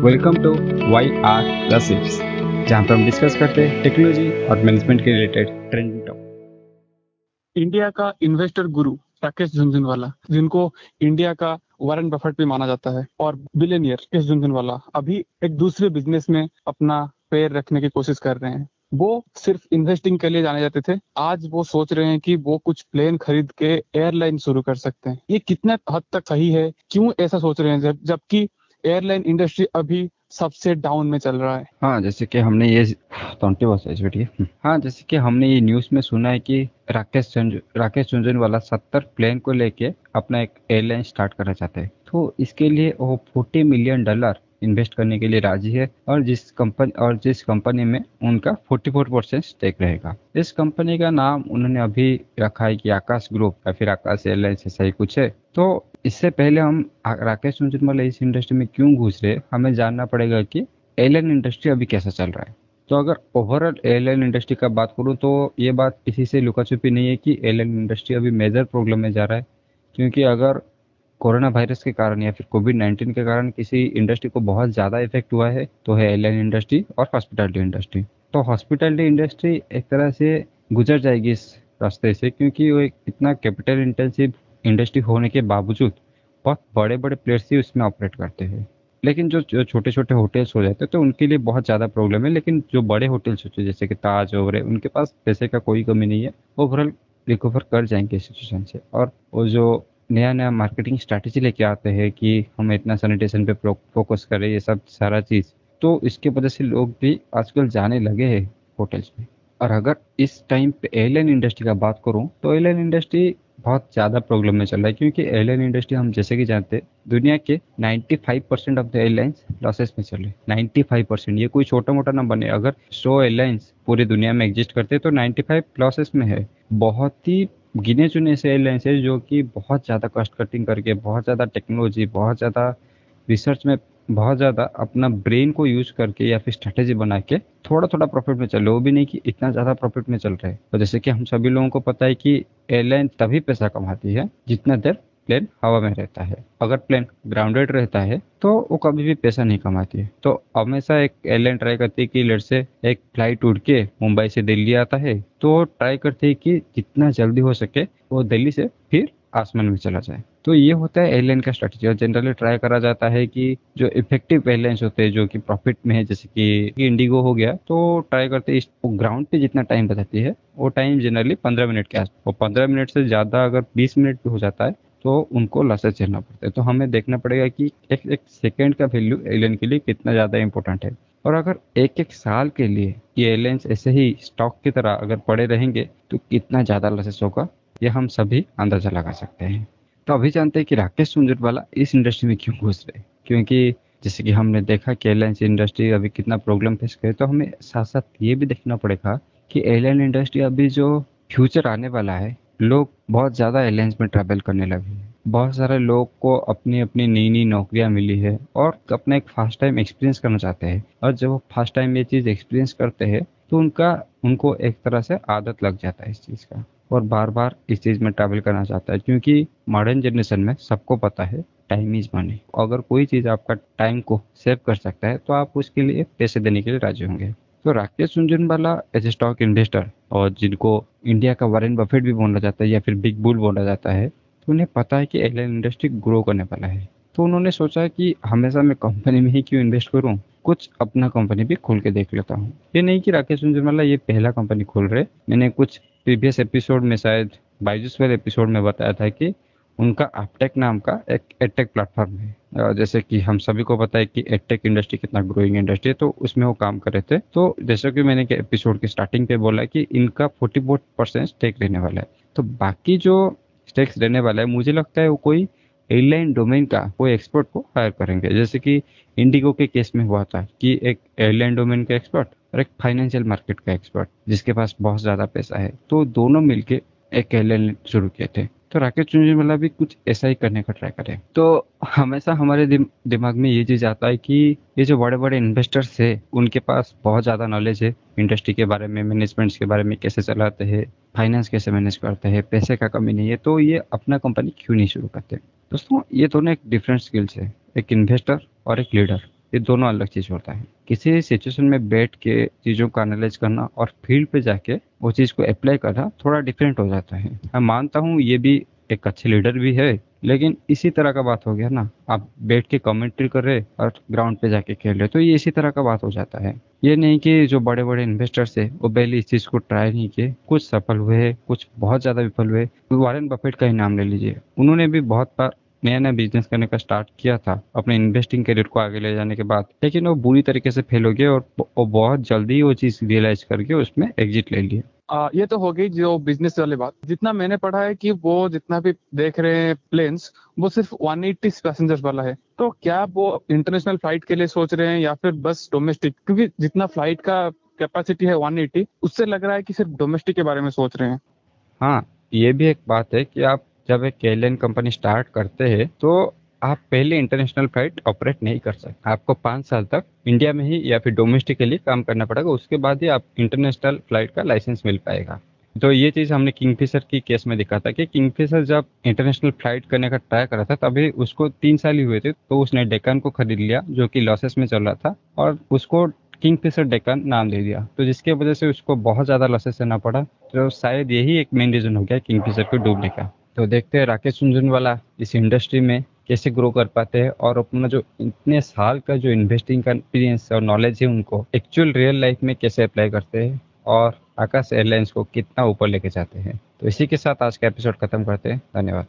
Welcome to Y R gossips जहाँ पर हम डिस्कस करते हैं टेक्नोलॉजी और मैनेजमेंट के रिलेटेड ट्रेंडिंग टॉपिक इंडिया का इन्वेस्टर गुरु राकेश झुंझुनवाला जिनको इंडिया का वारन बफेट भी माना जाता है, और बिलियनियर राकेश झुंझुनवाला अभी एक दूसरे बिज़नेस में अपना पैर रखने की कोशिश कर रहे हैं। वो सिर्फ़ इन्वेस्टिंग के लिए जाने जाते थे, आज वो सोच रहे हैं कि वो कुछ प्लेन खरीद के एयरलाइन शुरू कर सकते हैं। ये कितने हद तक सही है? क्यों ऐसा सोच रहे हैं? जब जबकि एयरलाइन इंडस्ट्री अभी सबसे डाउन में चल रहा है। हाँ जैसे कि हमने ये ट्वेंटी वर्सेज बैठिए हाँ जैसे कि हमने ये न्यूज़ में सुना है कि राकेश राकेश चुंजन वाला सत्तर प्लेन को लेके अपना एक एयरलाइन स्टार्ट करना चाहते हैं। तो इसके लिए वो फोर्टी मिलियन डॉलर इन्वेस्ट करने के लिए राज़ी है और जिस कंपनी और जिस कंपनी में उनका 44 परसेंट स्टेक रहेगा। इस कंपनी का नाम उन्होंने अभी रखा है कि आकाश ग्रुप या फिर आकाश एयरलाइंस ऐसा ही कुछ है। तो इससे पहले हम राकेश सुनचुनवाला इस इंडस्ट्री में क्यों घुस रहे हमें जानना पड़ेगा कि एयरलाइन इंडस्ट्री अभी कैसा चल रहा है। तो अगर ओवरऑल एयरलाइन इंडस्ट्री का बात करूँ तो ये बात किसी से लुका छुपी नहीं है कि एयरलाइन इंडस्ट्री अभी मेजर प्रॉब्लम में जा रहा है। क्योंकि अगर कोरोना वायरस के कारण या फिर कोविड नाइन्टीन के कारण किसी इंडस्ट्री को बहुत ज़्यादा इफ़ेक्ट हुआ है तो है एयरलाइन इंडस्ट्री और हॉस्पिटलिटी इंडस्ट्री। तो हॉस्पिटलिटी इंडस्ट्री एक तरह से गुजर जाएगी इस रास्ते से क्योंकि वो एक इतना कैपिटल इंटेंसिव इंडस्ट्री होने के बावजूद बहुत बड़े बड़े प्लेयर्स ही उसमें ऑपरेट करते हैं। लेकिन जो छोटे छोटे होटल्स हो जाते हैं तो उनके लिए बहुत ज़्यादा प्रॉब्लम है, लेकिन जो बड़े होटल्स होते हैं, जैसे कि ताज और उनके पास पैसे का कोई कमी नहीं है। ओवरऑल रिकवर कर जाएँगे सिचुएशन से और वो जो नया नया मार्केटिंग स्ट्रैटेजी लेके आते हैं कि हम इतना सैनिटेशन पे फोकस करें, ये सब सारा चीज़। तो इसके वजह से लोग भी आजकल जाने लगे हैं होटल्स में। और अगर इस टाइम पे एयरलाइन इंडस्ट्री का बात करूँ तो एयरलाइन इंडस्ट्री बहुत ज़्यादा प्रॉब्लम में चल रहा है, क्योंकि एयरलाइन इंडस्ट्री हम जैसे कि जानते हैं, दुनिया के 95 percent of the airlines losses में चल रहे 95 परसेंट ये कोई छोटा मोटा नंबर नहीं अगर सौ एयरलाइंस पूरी दुनिया में एग्जिस्ट करते तो 95 लॉसेस में है। बहुत ही गिने चुने ऐसे एयरलाइंस है जो कि बहुत ज़्यादा कॉस्ट कटिंग करके, बहुत ज़्यादा टेक्नोलॉजी बहुत ज़्यादा रिसर्च में, बहुत ज़्यादा अपना ब्रेन को यूज़ करके या फिर स्ट्रैटेजी बना के थोड़ा थोड़ा प्रॉफिट में चले वो भी नहीं कि इतना ज़्यादा प्रॉफिट में चल रहे तो जैसे कि हम सभी लोगों को पता है कि एयरलाइन तभी पैसा कमाती है जितना देर प्लेन हवा में रहता है। अगर प्लेन ग्राउंडेड रहता है तो वो कभी भी पैसा नहीं कमाती है। तो हमेशा एक एयरलाइन ट्राई करती है कि लेट से एक फ़्लाइट उड़ के मुंबई से दिल्ली आता है तो ट्राई करती है कि जितना जल्दी हो सके वो दिल्ली से फिर आसमान में चला जाए। तो ये होता है एयरलाइन का स्ट्रेटेजी और जनरली ट्राई करा जाता है कि जो इफ़ेक्टिव एयरलाइंस होते हैं, जो कि प्रॉफिट में है, जैसे कि इंडिगो हो गया तो ट्राई करते हैं ग्राउंड पे जितना टाइम बताती है, वो टाइम जनरली पंद्रह मिनट के आस और पंद्रह मिनट से ज़्यादा अगर बीस मिनट भी हो जाता है तो उनको लॉसेस झेलना पड़ता है। तो हमें देखना पड़ेगा कि एक एक सेकेंड का वैल्यू एलियन के लिए कितना ज़्यादा इंपॉर्टेंट है। और अगर एक एक साल के लिए ये एयरलाइंस ऐसे ही स्टॉक की तरह अगर पड़े रहेंगे तो कितना ज़्यादा लॉसेस होगा, ये हम सभी अंदाज़ा लगा सकते हैं। तो अभी जानते हैं कि राकेश सुंजरवाला इस इंडस्ट्री में क्यों घुस रहे क्योंकि जैसे कि हमने देखा कि एयरलाइंस इंडस्ट्री अभी कितना प्रॉब्लम फेस करे तो हमें साथ साथ ये भी देखना पड़ेगा कि एयरलाइन इंडस्ट्री अभी जो फ्यूचर आने वाला है लोग बहुत ज़्यादा एयरलाइंस में ट्रैवल करने लगे हैं। बहुत सारे लोग को अपनी अपनी नई नई नौकरियाँ मिली है और अपना एक फ़र्स्ट टाइम एक्सपीरियंस करना चाहते हैं। और जब वो फ़र्स्ट टाइम ये चीज़ एक्सपीरियंस करते हैं तो उनका, उनको एक तरह से आदत लग जाता है इस चीज़ का। और बार बार इस चीज़ में ट्रैवल करना चाहता है, क्योंकि मॉडर्न जनरेशन में सबको पता है टाइम इज़ मनी अगर कोई चीज़ आपका टाइम को सेव कर सकता है तो आप उसके लिए पैसे देने के लिए राज़ी होंगे। तो Rakesh Jhunjhunwala as a stock investor और जिनको इंडिया का वारेन बफेट भी बोला जाता है या फिर बिग बुल बोला जाता है तो उन्हें पता है कि एयरलाइन इंडस्ट्री ग्रो करने वाला है। तो उन्होंने सोचा कि हमेशा मैं कंपनी में ही क्यों इन्वेस्ट करूँ? कुछ अपना कंपनी भी खोल के देख लेता हूँ। ये नहीं कि राकेश सुंजरवाला ये पहला कंपनी खोल रहे। मैंने कुछ प्रीवियस एपिसोड में शायद बाइजूस वाले एपिसोड में बताया था कि उनका अपटेक नाम का एक एडटेक प्लेटफॉर्म है। जैसे कि हम सभी को पता है कि एडटेक इंडस्ट्री कितना ग्रोइंग इंडस्ट्री है तो उसमें वो काम कर रहे थे। तो जैसे कि मैंने के एपिसोड के स्टार्टिंग पे बोला कि इनका फोर्टी फोर परसेंट स्टेक रहने वाला है। तो बाकी जो स्टेक्स रहने वाला है, मुझे लगता है वो कोई एयरलाइन डोमेन का, कोई एक्सपर्ट को हायर करेंगे। जैसे कि इंडिगो के केस में हुआ था कि एक एयरलाइन डोमेन का एक्सपर्ट और एक फाइनेंशियल मार्केट का एक्सपर्ट जिसके पास बहुत ज़्यादा पैसा है। तो दोनों मिलके एक एयरलाइन शुरू किए थे। तो राकेश चुंजनवाला भी कुछ ऐसा ही करने का ट्राई करे। तो हमेशा हमारे दिम, दिमाग में ये चीज़ आता है कि ये जो बड़े बड़े इन्वेस्टर्स है उनके पास बहुत ज़्यादा नॉलेज है। इंडस्ट्री के बारे में मैनेजमेंट्स के बारे में कैसे चलाते हैं फाइनेंस कैसे मैनेज करते हैं पैसे का कमी नहीं है तो ये अपना कंपनी क्यों नहीं शुरू करते? दोस्तों ये दोनों एक डिफरेंट स्किल्स है। एक इन्वेस्टर और एक लीडर ये दोनों अलग चीज़ होता है। किसी सिचुएशन में बैठ के चीज़ों को एनालाइज करना और फ़ील्ड पे जाके वो चीज़ को अप्लाई करना थोड़ा डिफरेंट हो जाता है। मैं मानता हूँ ये भी एक अच्छे लीडर भी है, लेकिन इसी तरह का बात हो गया ना। आप बैठ के कमेंट्री कर रहे और ग्राउंड पे जाके खेल रहे तो ये इसी तरह का बात हो जाता है। ये नहीं कि जो बड़े बड़े इन्वेस्टर्स है, वो पहले इस चीज़ को ट्राई नहीं किए। कुछ सफल हुए, कुछ बहुत ज़्यादा विफल हुए। वारेन बफेट का ही नाम ले लीजिए। उन्होंने भी बहुत बार नया नया बिज़नेस करने का स्टार्ट किया था अपने इन्वेस्टिंग करियर को आगे ले जाने के बाद। लेकिन वो बुरी तरीके से फेल हो गए और वो बहुत जल्दी वो चीज़ रियलाइज़ करके उसमें एग्जिट ले लिया। आ, ये तो हो गई जो बिज़नेस वाली बात। जितना मैंने पढ़ा है कि वो जितना भी देख रहे हैं प्लेन्स वो सिर्फ़ 180 पैसेंजर्स वाला है। तो क्या वो इंटरनेशनल फ़्लाइट के लिए सोच रहे हैं या फिर बस डोमेस्टिक क्योंकि जितना फ़्लाइट का कैपेसिटी है 180 उससे लग रहा है कि सिर्फ़ डोमेस्टिक के बारे में सोच रहे हैं। हाँ ये भी एक बात है कि आप जब एक एयरलाइन कंपनी स्टार्ट करते हैं तो आप पहले इंटरनेशनल फ़्लाइट ऑपरेट नहीं कर सकते। आपको पाँच साल तक इंडिया में ही या फिर डोमेस्टिकली काम करना पड़ेगा, उसके बाद ही आप इंटरनेशनल फ़्लाइट का लाइसेंस मिल पाएगा। तो ये चीज़ हमने किंगफिशर की केस में दिखा था कि किंगफिशर जब इंटरनेशनल फ़्लाइट करने का ट्राई करा था, तभी उसको तीन साल ही हुए थे तो उसने डेकन को खरीद लिया, जो कि लॉसेस में चल रहा था, और उसको किंगफिशर डेकन नाम दे दिया। तो जिसके वजह से उसको बहुत ज़्यादा लॉसेस सहना पड़ा तो शायद यही एक मेन रीज़न हो गया किंगफिशर को डूबने का। तो देखते हैं राकेश झुंझुनवाला इस इंडस्ट्री में कैसे ग्रो कर पाते हैं और अपना जो इतने साल का जो इन्वेस्टिंग का एक्सपीरियंस और नॉलेज है उनको एक्चुअल रियल लाइफ में कैसे अप्लाई करते हैं और आकाश एयरलाइंस को कितना ऊपर लेके जाते हैं। तो इसी के साथ आज का एपिसोड खत्म करते हैं। धन्यवाद।